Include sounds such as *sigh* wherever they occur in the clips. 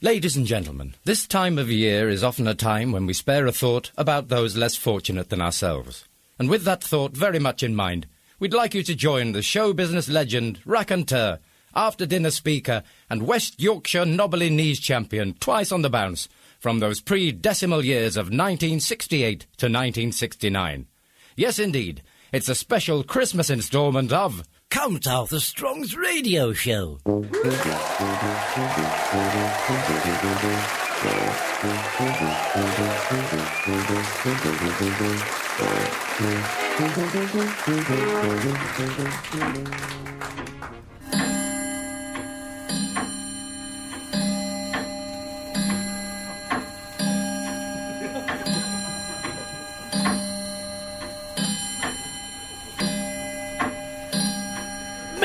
Ladies and gentlemen, this time of year is often a time when we spare a thought about those less fortunate than ourselves. And with that thought very much in mind, we'd like you to join the show business legend, raconteur, after dinner speaker, and West Yorkshire Knobbly Knees champion twice on the bounce from those pre decimal years of 1968 to 1969. Yes, indeed, it's a special Christmas instalment of Count Arthur Strong's radio show.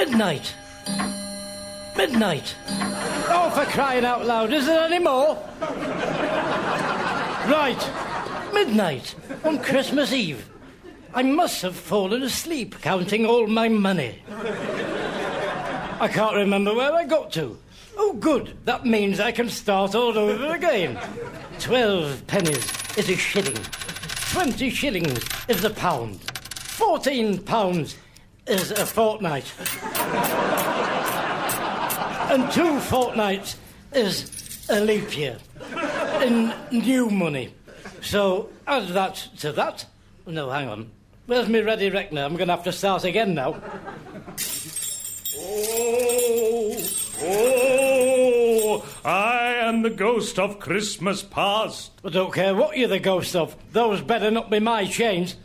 Midnight. Midnight. Oh, for crying out loud, is there any more? Right, Midnight on Christmas Eve. I must have fallen asleep counting all my money. I can't remember where I got to. Oh, good, that means I can start all over again. Twelve pennies is a shilling. Twenty shillings is a pound. Fourteen pounds is a fortnight. And two fortnights is a leap year in new money. So add that to that. No, hang on. Where's my ready reckoner? I'm going to have to start again now. Oh, oh, I am the ghost of Christmas past. I don't care what you're the ghost of. Those better not be my chains.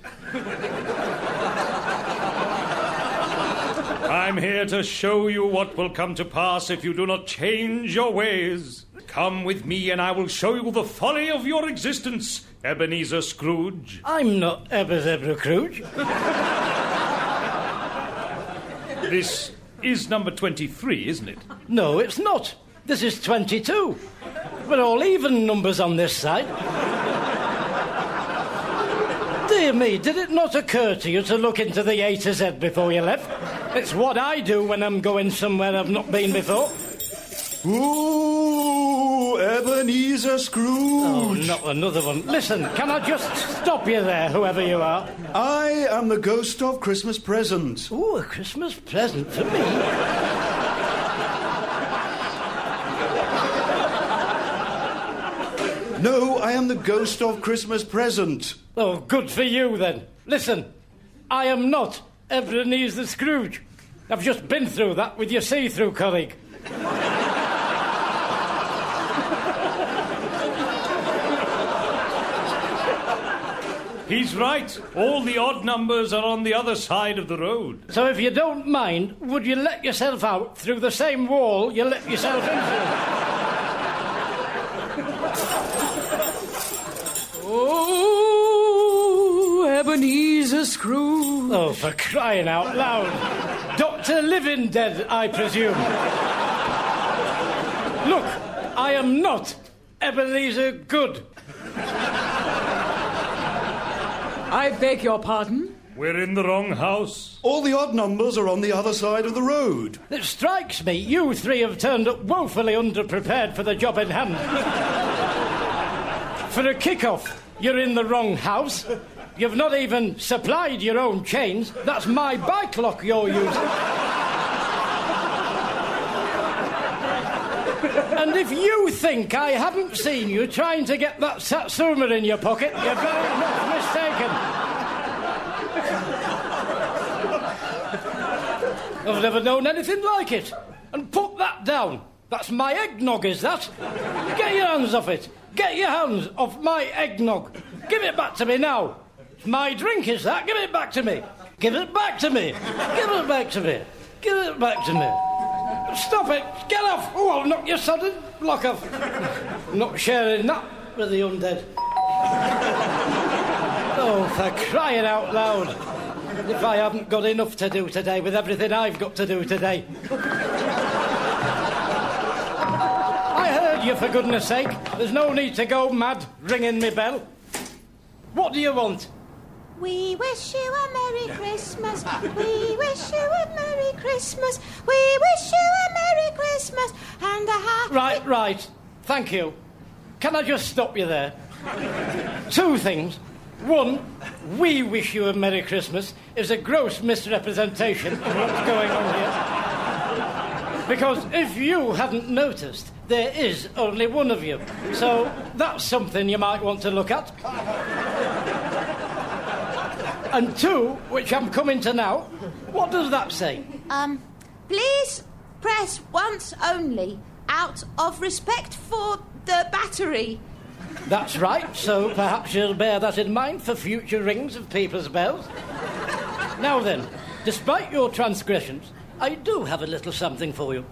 I'm here to show you what will come to pass if you do not change your ways. Come with me and I will show you the folly of your existence, Ebenezer Scrooge. I'm not Ebenezer Scrooge. This is number 23, isn't it? No, it's not. This is 22. We're all even numbers on this side. Dear me, did it not occur to you to look into the A to Z before you left? It's what I do when I'm going somewhere I've not been before. Ooh, Ebenezer Scrooge. Oh, not another one. Listen, can I just stop you there, whoever you are? I am the ghost of Christmas present. Ooh, a Christmas present for me. No, I am the ghost of Christmas present. Oh, good for you then. Listen, I am not Ebenezer Scrooge. I've just been through that with your see-through colleague. He's right. All the odd numbers are on the other side of the road. So if you don't mind, would you let yourself out through the same wall you let yourself into? Oh, Ebenezer Scrooge. Oh, for crying out loud. Dr. Living Dead, I presume. Look, I am not Ebenezer Good. I beg your pardon? We're in the wrong house. All the odd numbers are on the other side of the road. It strikes me you three have turned up woefully underprepared for the job in hand. for a kick-off, you're in the wrong house. You've not even supplied your own chains. That's my bike lock you're using. and if you think I haven't seen you trying to get that satsuma in your pocket, you're very much mistaken. I've never known anything like it. And put that down. That's my eggnog, is that? Get your hands off it. Get your hands off my eggnog. Give it back to me now. My drink, is that? Give it back to me. Give it back to me. Give it back to me. Give it back to me. Stop it. Get off. Oh, I'll knock you sudden. Lock off. Not sharing that with the undead. Oh, for crying out loud. If I haven't got enough to do today with everything I've got to do today. I heard you, for goodness sake. There's no need to go mad ringing me bell. What do you want? We wish you a Merry Christmas. *laughs* We wish you a Merry Christmas. We wish you a Merry Christmas and a happy. Right, right. Thank you. Can I just stop you there? *laughs* Two things. One, we wish you a Merry Christmas is a gross misrepresentation of what's going on here. Because if you hadn't noticed, there is only one of you. So that's something you might want to look at. And two, which I'm coming to now, what does that say? Um, please press once only out of respect for the battery. That's right, so perhaps you'll bear that in mind for future rings of people's bells. Now then, despite your transgressions, I do have a little something for you.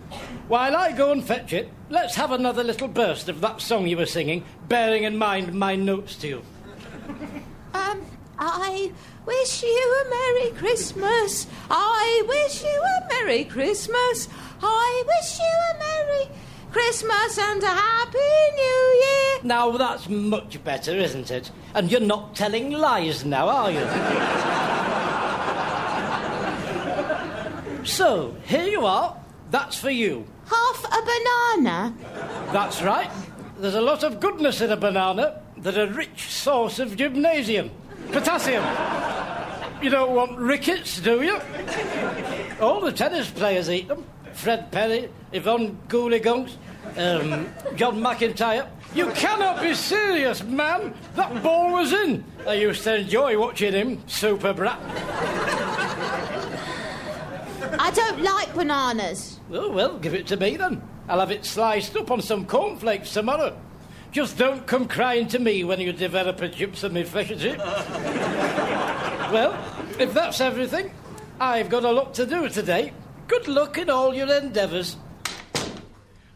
While I go and fetch it, let's have another little burst of that song you were singing, bearing in mind my notes to you. Um, I wish you a Merry Christmas. I wish you a Merry Christmas. I wish you a Merry Christmas and a Happy New Year. Now that's much better, isn't it? And you're not telling lies now, are you? so, here you are. That's for you. Half a banana. That's right. There's a lot of goodness in a banana. They're a rich source of gymnasium. Potassium. You don't want rickets, do you? All the tennis players eat them. Fred Perry, Yvonne Gooleygunks, um, John McIntyre. You cannot be serious, man. That ball was in. I used to enjoy watching him, super brat. I don't like bananas. Oh, well, give it to me then. I'll have it sliced up on some cornflakes tomorrow. Just don't come crying to me when you develop a gypsum efficiency. well, if that's everything, I've got a lot to do today. Good luck in all your endeavours.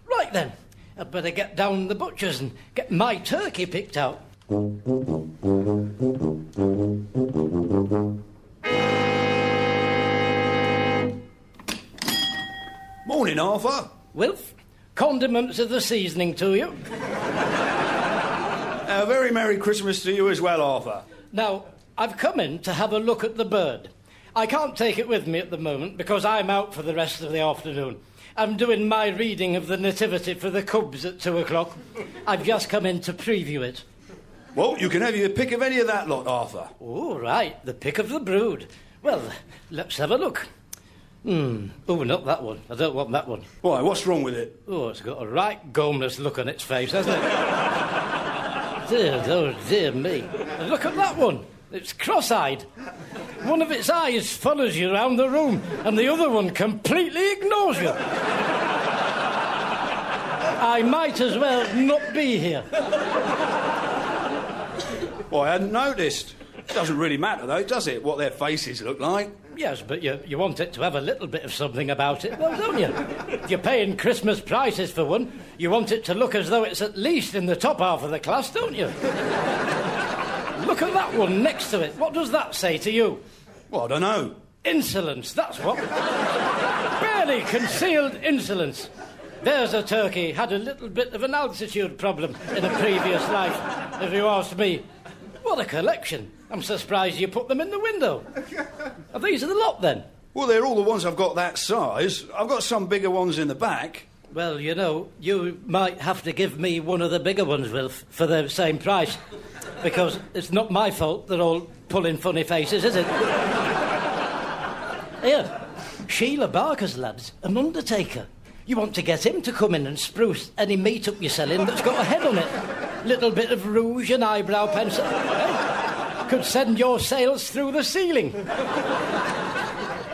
Right then, I'd better get down the butcher's and get my turkey picked out. Morning, Arthur. Wilf, condiments of the seasoning to you. A very Merry Christmas to you as well, Arthur. Now, I've come in to have a look at the bird. I can't take it with me at the moment because I'm out for the rest of the afternoon. I'm doing my reading of the Nativity for the Cubs at two o'clock. I've just come in to preview it. Well, you can have your pick of any of that lot, Arthur. Oh, right, the pick of the brood. Well, let's have a look. Hmm. Oh, not that one. I don't want that one. Why, what's wrong with it? Oh, it's got a right gomeless look on its face, hasn't it? *laughs* dear, oh, dear me. Look at that one. It's cross eyed. One of its eyes follows you around the room, and the other one completely ignores you. I might as well not be here. Well, I hadn't noticed. It doesn't really matter, though, does it, what their faces look like? Yes, but you, you want it to have a little bit of something about it, though, don't you? If you're paying Christmas prices for one, you want it to look as though it's at least in the top half of the class, don't you? look at that one next to it. What does that say to you? Well, I don't know. Insolence, that's what. Barely concealed insolence. There's a turkey had a little bit of an altitude problem in a previous life, if you ask me. What a collection. I'm surprised you put them in the window. *laughs* Are these the lot then? Well, they're all the ones I've got that size. I've got some bigger ones in the back. Well, you know, you might have to give me one of the bigger ones, Wilf, for the same price. Because it's not my fault they're all pulling funny faces, is it? *laughs* Here, Sheila Barker's lad's an undertaker. You want to get him to come in and spruce any meat up you're selling that's got a head on it. Little bit of rouge and eyebrow pencil. eh? Could send your sales through the ceiling.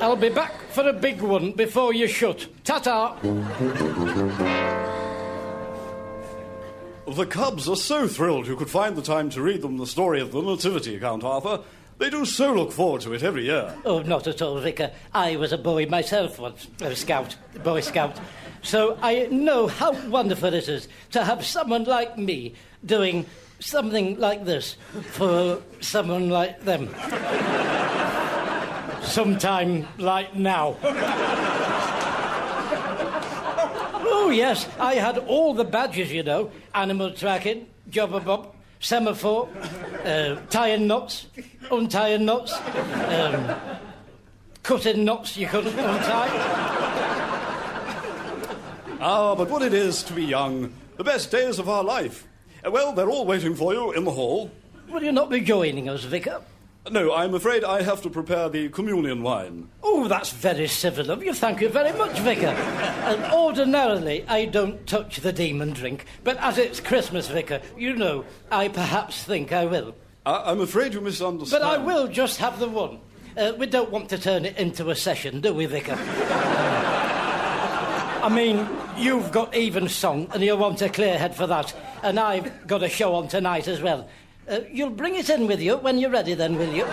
I'll be back for a big one before you shut. Ta ta. The Cubs are so thrilled you could find the time to read them the story of the Nativity account, Arthur. They do so look forward to it every year. Oh, not at all, Vicar. I was a boy myself once, a scout, a boy scout. So I know how wonderful it is to have someone like me doing something like this for someone like them. Sometime like now. Oh, yes, I had all the badges, you know animal tracking, jobber bob, semaphore, uh, tying knots, untying knots, um, cutting knots you couldn't untie. Ah, but what it is to be young, The best days of our life. Uh, well, they're all waiting for you in the hall. Will you not be joining us, Vicar? No, I'm afraid I have to prepare the communion wine. Oh, that's very civil of you. Thank you very much, Vicar. and ordinarily, I don't touch the demon drink, but as it's Christmas, Vicar, you know, I perhaps think I will. I- I'm afraid you misunderstand. But I will just have the one. Uh, we don't want to turn it into a session, do we, Vicar? I mean, you've got even song, and you'll want a clear head for that. And I've got a show on tonight as well. Uh, you'll bring it in with you when you're ready, then, will you?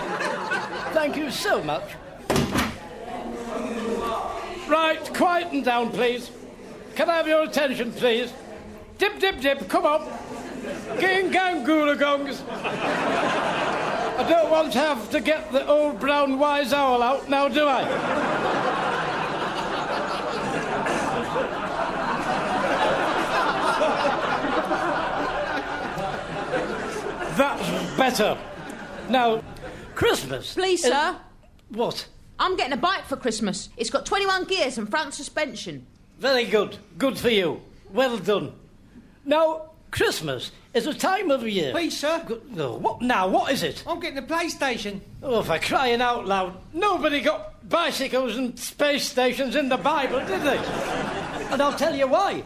Thank you so much. Right, quieten down, please. Can I have your attention, please? Dip, dip, dip, come on. Ging, gang, goolagongs. I don't want to have to get the old brown wise owl out now, do I? That's better. Now, Christmas. Please, is- sir. What? I'm getting a bike for Christmas. It's got 21 gears and front suspension. Very good. Good for you. Well done. Now, Christmas is a time of year. Please, sir. Good- No, what now? What is it? I'm getting a PlayStation. Oh, for crying out loud. Nobody got bicycles and space stations in the Bible, did they? And I'll tell you why.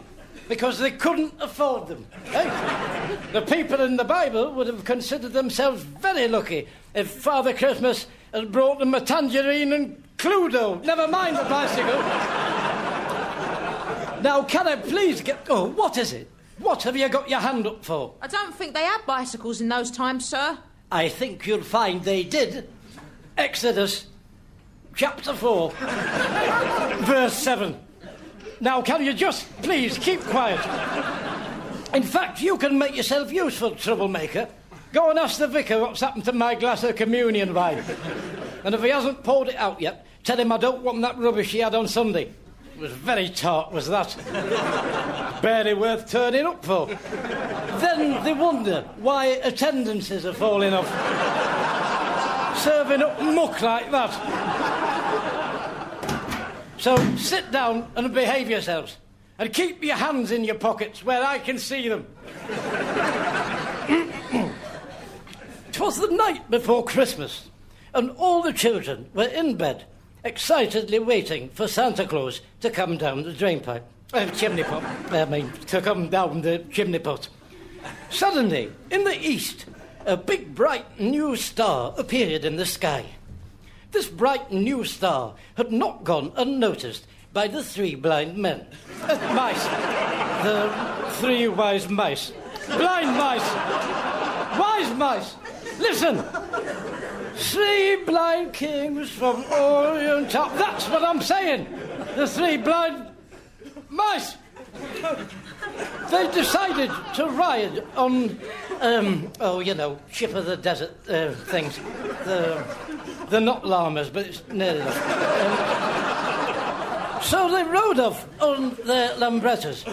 Because they couldn't afford them. eh? The people in the Bible would have considered themselves very lucky if Father Christmas had brought them a tangerine and Cluedo. Never mind the bicycle. now, can I please get. Oh, what is it? What have you got your hand up for? I don't think they had bicycles in those times, sir. I think you'll find they did. Exodus chapter 4, *laughs* verse 7. Now, can you just please keep quiet? In fact, you can make yourself useful, troublemaker. Go and ask the vicar what's happened to my glass of communion wine. And if he hasn't poured it out yet, tell him I don't want that rubbish he had on Sunday. It was very tart, was that? Barely worth turning up for. Then they wonder why attendances are falling off. Serving up muck like that. So sit down and behave yourselves. And keep your hands in your pockets where I can see them. *coughs* 'Twas the night before Christmas, and all the children were in bed, excitedly waiting for Santa Claus to come down the drainpipe. Uh, chimney pot. I mean, to come down the chimney pot. Suddenly, in the east, a big bright new star appeared in the sky. This bright new star had not gone unnoticed by the three blind men. *laughs* Mice. The three wise mice. Blind mice. Wise mice. Listen. Three blind kings from Orient top. That's what I'm saying. The three blind mice. They decided to ride on, um, oh, you know, ship of the desert uh, things. The, they're not llamas, but it's nearly enough. Um, so they rode off on their lambrettas to,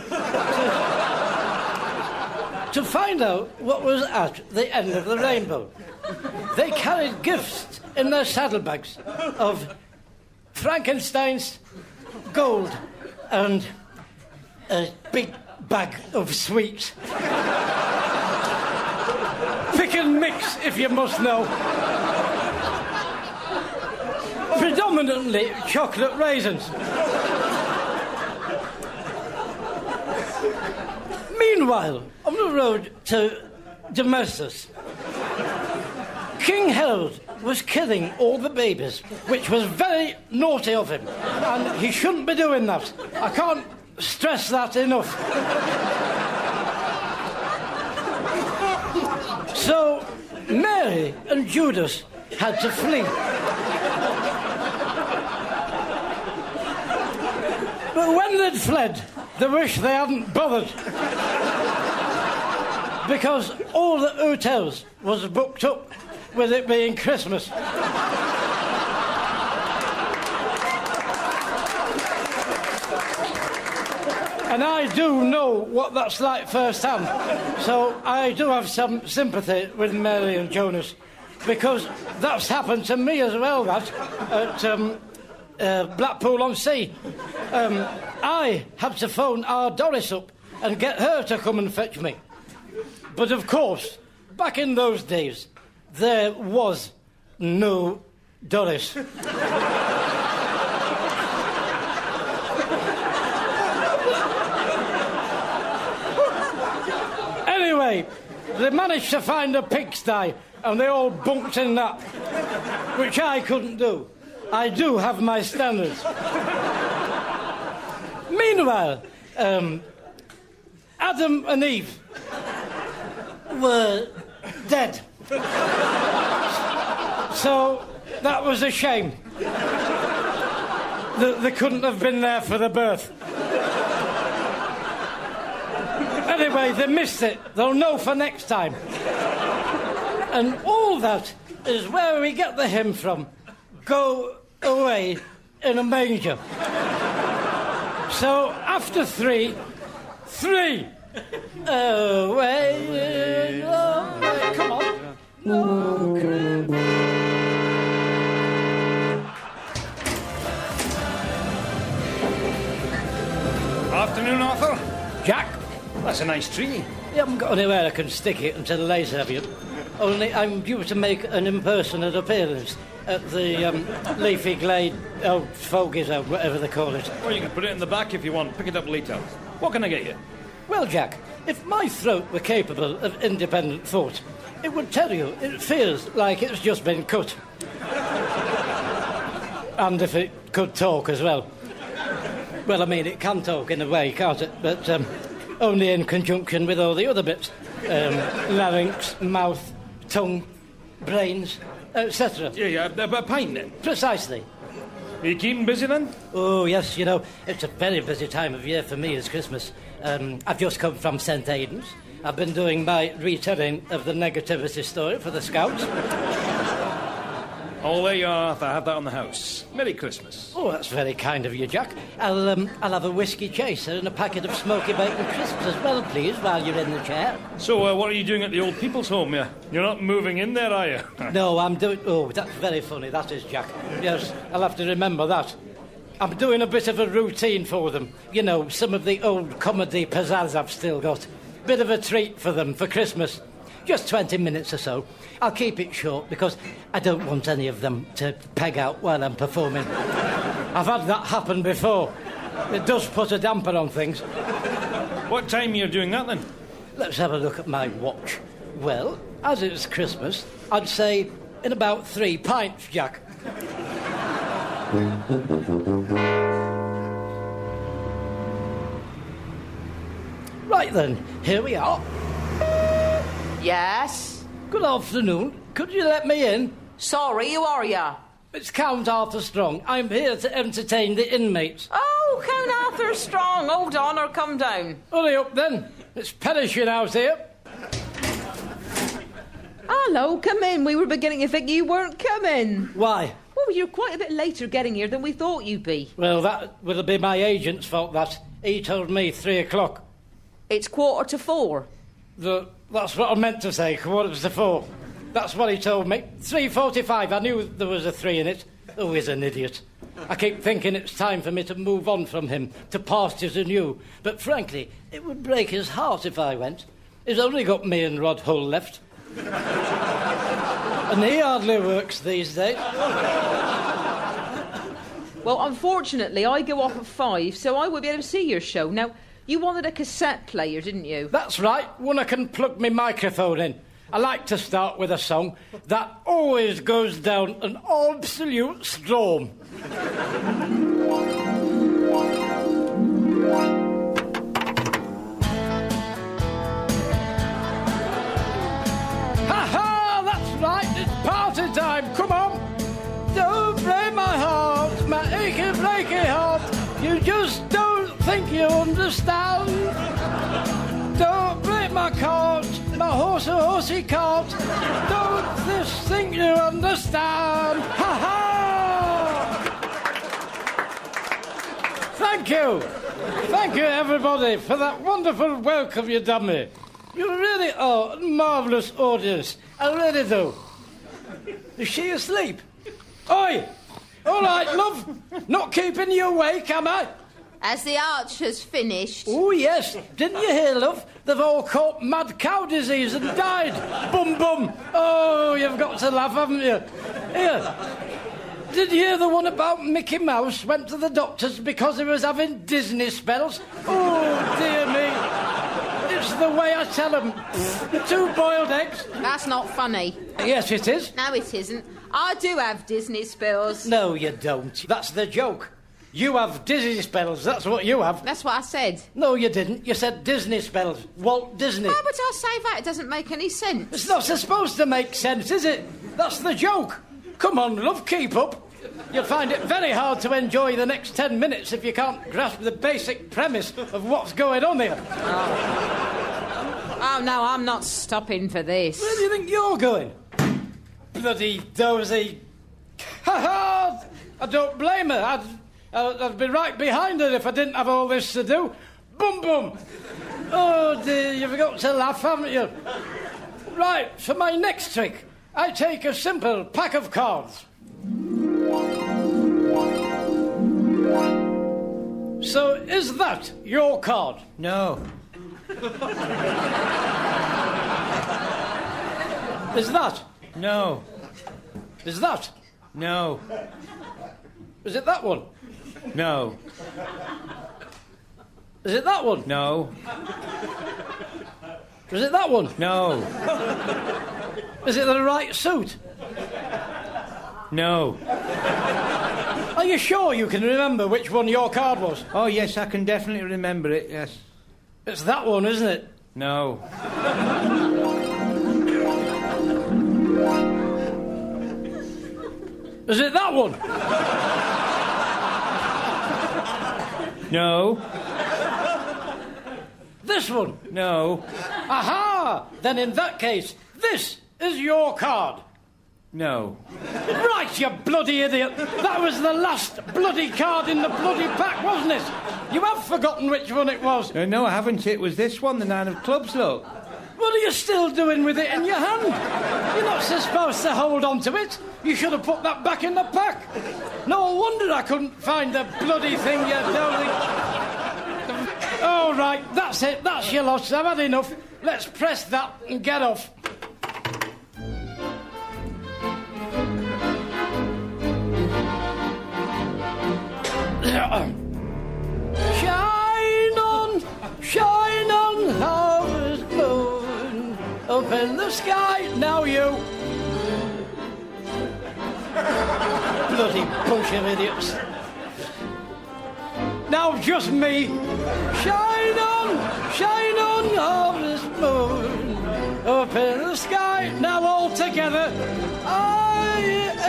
to find out what was at the end of the rainbow. They carried gifts in their saddlebags of Frankenstein's gold and a big bag of sweets. Pick and mix, if you must know. Predominantly chocolate raisins. Meanwhile, on the road to Damascus, King Herod was killing all the babies, which was very naughty of him, and he shouldn't be doing that. I can't stress that enough. So Mary and Judas had to flee. But when they'd fled, they wished they hadn't bothered. Because all the hotels was booked up with it being Christmas. And I do know what that's like firsthand. So I do have some sympathy with Mary and Jonas because that's happened to me as well, that, at um, uh, Blackpool on Sea. Um, I had to phone our Doris up and get her to come and fetch me. But of course, back in those days, there was no Doris. anyway, they managed to find a pigsty and they all bunked in that, which I couldn't do. I do have my standards. Meanwhile, um, Adam and Eve were dead. So that was a shame. They couldn't have been there for the birth. Anyway, they missed it. They'll know for next time. And all that is where we get the hymn from. Go away in a manger. So after three, three. Away, away. Come on. Afternoon, Arthur. Jack, That's a nice tree. you haven't got anywhere I can stick it until later, have you? Only I'm due to make an impersonate appearance at the um, Leafy Glade, oh, Fogies, or whatever they call it. Or you can put it in the back if you want. Pick it up later. What can I get you? Well, Jack, if my throat were capable of independent thought, it would tell you it feels like it's just been cut. and if it could talk as well. Well, I mean, it can talk in a way, can't it? But um, only in conjunction with all the other bits um, larynx, mouth, tongue, brains, etc. Yeah, yeah, a, a pint then. Precisely. Are you keeping busy then? Oh, yes, you know, it's a very busy time of year for me, it's Christmas. Um, I've just come from St. Aidan's. I've been doing my retelling of the negativity story for the Scouts. Oh, there you are, I Have that on the house. Merry Christmas. Oh, that's very kind of you, Jack. I'll, um, I'll have a whiskey chaser and a packet of smoky bacon crisps as well, please, while you're in the chair. So, uh, what are you doing at the old people's home? Yeah, you're not moving in there, are you? *laughs* No, I'm doing. Oh, that's very funny, that is, Jack. Yes, I'll have to remember that. I'm doing a bit of a routine for them. You know, some of the old comedy pizzazz I've still got. Bit of a treat for them for Christmas. Just 20 minutes or so. I'll keep it short because I don't want any of them to peg out while I'm performing. *laughs* I've had that happen before. It does put a damper on things. what time are you doing that then? Let's have a look at my watch. Well, as it's Christmas, I'd say in about three pints, Jack. *laughs* Right then, here we are. Yes? Good afternoon. Could you let me in? Sorry, who are ya? It's Count Arthur Strong. I'm here to entertain the inmates. Oh, Count Arthur Strong. Hold on or come down. Hurry up then. It's perishing out here. Hello, come in. We were beginning to think you weren't coming. Why? Well, you're quite a bit later getting here than we thought you'd be. Well, that will be my agent's fault, that. He told me three o'clock. It's quarter to four. The, that's what I meant to say, quarter to four. That's what he told me. 3.45, I knew there was a three in it. Oh, he's an idiot. I keep thinking it's time for me to move on from him, to pastures anew. But frankly, it would break his heart if I went. He's only got me and Rod Hull left. *laughs* and he hardly works these days. Well, unfortunately, I go off at five, so I won't be able to see your show. Now, you wanted a cassette player, didn't you? That's right, one I can plug my microphone in. I like to start with a song that always goes down an absolute storm. Understand. Don't break my cart, my horse a horsey cart. Don't this think you understand? Ha ha! Thank you. Thank you, everybody, for that wonderful welcome you done me. You really are a marvellous audience. I really do. Is she asleep? Oi! All right, love. Not keeping you awake, am I? Has the archers finished? Oh, yes. Didn't you hear, love? They've all caught mad cow disease and died. bum, bum. Oh, you've got to laugh, haven't you? Here. Did you hear the one about Mickey Mouse went to the doctors because he was having Disney spells? Oh, dear me. It's the way I tell them. Two boiled eggs. That's not funny. Yes, it is. No, it isn't. I do have Disney spells. No, you don't. That's the joke. You have Disney spells. That's what you have. That's what I said. No, you didn't. You said Disney spells. Walt Disney. Why would I say that? It doesn't make any sense. It's not supposed to make sense, is it? That's the joke. Come on, love, keep up. You'll find it very hard to enjoy the next ten minutes if you can't grasp the basic premise of what's going on here. Oh, no, I'm not stopping for this. Where do you think you're going? Bloody dozy. Ha ha! I don't blame her. I'd, I'd, I'd be right behind her if I didn't have all this to do. Boom, boom. Oh dear, you've got to laugh, haven't you? Right, for my next trick, I take a simple pack of cards. So, is that your card? No. Is that? No. Is that? No. Is it that one? No. Is it that one? No. Is it that one? No. Is it the right suit? No. Are you sure you can remember which one your card was? Oh, yes, I can definitely remember it, yes. It's that one, isn't it? No. Is it that one? No. This one? No. Aha! Then in that case, this is your card. No. Right, you bloody idiot! That was the last bloody card in the bloody pack, wasn't it? You have forgotten which one it was. Uh, no, I haven't. It was this one, the nine of clubs, look. What are you still doing with it in your hand? You're not supposed to hold on to it. You should have put that back in the pack. No wonder I couldn't find the bloody thing, you darling. All right, that's it. That's your loss. I've had enough. Let's press that and get off. *clears throat* up in the sky. Now you. Bloody bunch of idiots. Now just me. Shine on, shine on, harvest moon, up in the sky. Now all together. I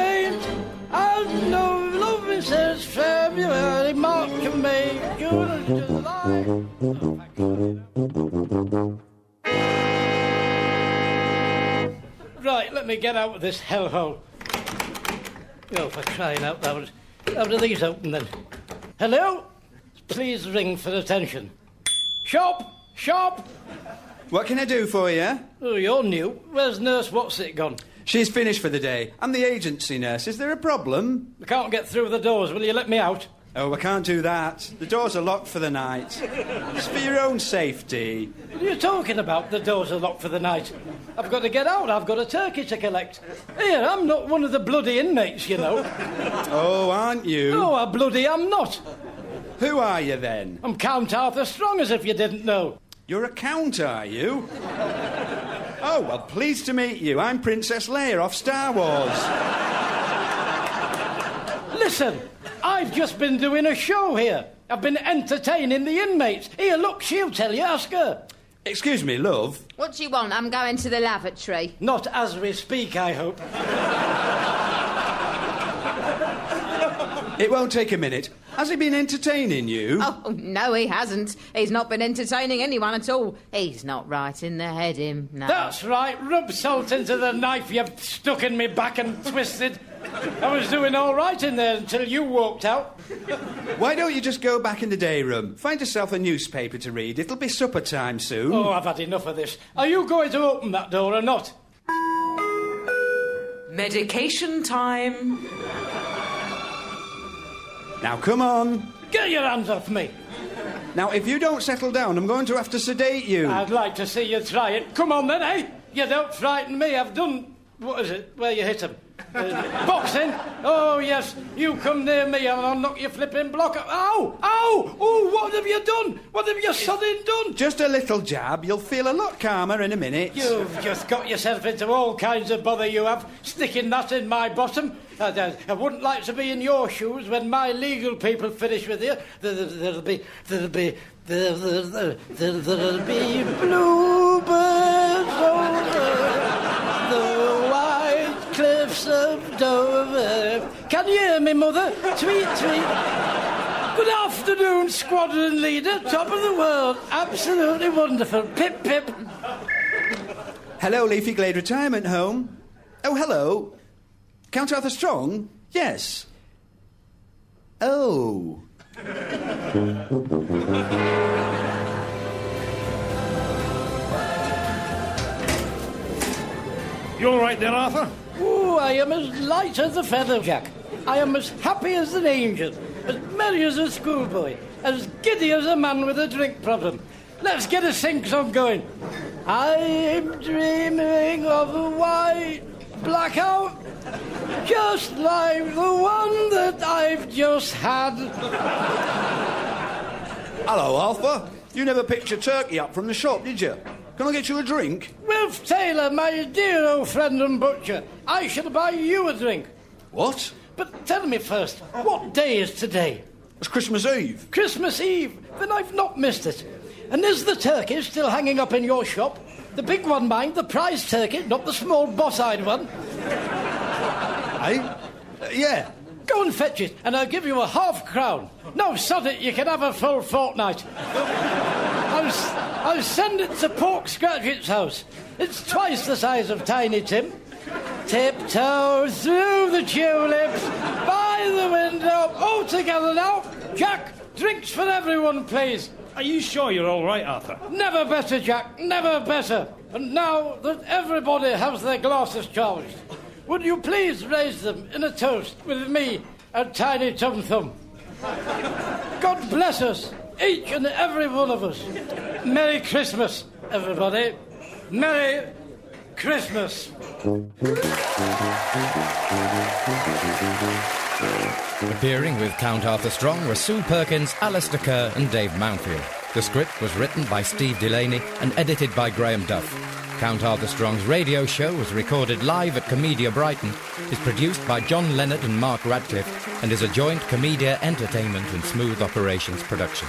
ain't had no loving since February, March, May, June, July. Let me get out of this hellhole. Oh, for crying out loud. How do these open then? Hello? Please ring for attention. Shop! Shop! What can I do for you? Oh, you're new. Where's Nurse What's It gone? She's finished for the day. I'm the agency nurse. Is there a problem? I can't get through the doors. Will you let me out? Oh, I can't do that. The doors are locked for the night. It's for your own safety. What are you talking about? The doors are locked for the night. I've got to get out. I've got a turkey to collect. Here, I'm not one of the bloody inmates, you know. Oh, aren't you? No, I bloody am not. Who are you then? I'm Count Arthur Strong, as if you didn't know. You're a count, are you? Oh, well, pleased to meet you. I'm Princess Leia off Star Wars. Listen, I've just been doing a show here. I've been entertaining the inmates. Here, look, she'll tell you. Ask her. Excuse me, love. What do you want? I'm going to the lavatory. Not as we speak, I hope. It won't take a minute. Has he been entertaining you? Oh, no, he hasn't. He's not been entertaining anyone at all. He's not right in the head, him. No. That's right. Rub salt into the knife you've stuck in me back and twisted. I was doing all right in there until you walked out. Why don't you just go back in the day room? Find yourself a newspaper to read. It'll be supper time soon. Oh, I've had enough of this. Are you going to open that door or not? Medication time. Now, come on. Get your hands off me. Now, if you don't settle down, I'm going to have to sedate you. I'd like to see you try it. Come on then, eh? You don't frighten me. I've done. What is it? Where you hit him? Uh, boxing? Oh, yes. You come near me and I'll knock your flipping block up. Ow! Ow! Oh, what have you done? What have you sudden done? Just a little jab. You'll feel a lot calmer in a minute. You've just got yourself into all kinds of bother, you have, sticking that in my bottom. I, I wouldn't like to be in your shoes when my legal people finish with you. There, there, there'll be, there'll be, there, there, there, there, there'll be bluebirds cliffs of Dover. Can you hear me, mother? Tweet, tweet. Good afternoon, squadron leader. Top of the world. Absolutely wonderful. Pip, pip. Hello, Leafy Glade Retirement Home. Oh, hello. Count Arthur Strong? Yes. Oh. You all right there, Arthur? Oh, I am as light as a feather, Jack. I am as happy as an angel, as merry as a schoolboy, as giddy as a man with a drink problem. Let's get a sing song going. I'm dreaming of a white blackout, just like the one that I've just had. Hello, Alpha. You never picked your turkey up from the shop, did you? Can I get you a drink? Wilf Taylor, my dear old friend and butcher, I shall buy you a drink. What? But tell me first, what day is today? It's Christmas Eve. Christmas Eve. Then I've not missed it. And is the turkey still hanging up in your shop? The big one, mind, the prize turkey, not the small boss-eyed one. Eh? Uh, yeah. Go and fetch it, and I'll give you a half crown. No, sod it, you can have a full fortnight. I'll, s- I'll send it to Pork Scratchett's house. It's twice the size of Tiny Tim. Tiptoe through the tulips, by the window, all together now. Jack, drinks for everyone, please. Are you sure you're all right, Arthur? Never better, Jack, never better. And now that everybody has their glasses charged, would you please raise them in a toast with me and Tiny Tum Thumb? God bless us, each and every one of us. Merry Christmas, everybody. Merry Christmas. Appearing with Count Arthur Strong were Sue Perkins, Alistair Kerr, and Dave Mounfield. The script was written by Steve Delaney and edited by Graham Duff. Count Arthur Strong's radio show was recorded live at Komedia Brighton, is produced by John Leonard and Mark Radcliffe, and is a joint Komedia Entertainment and Smooth Operations production.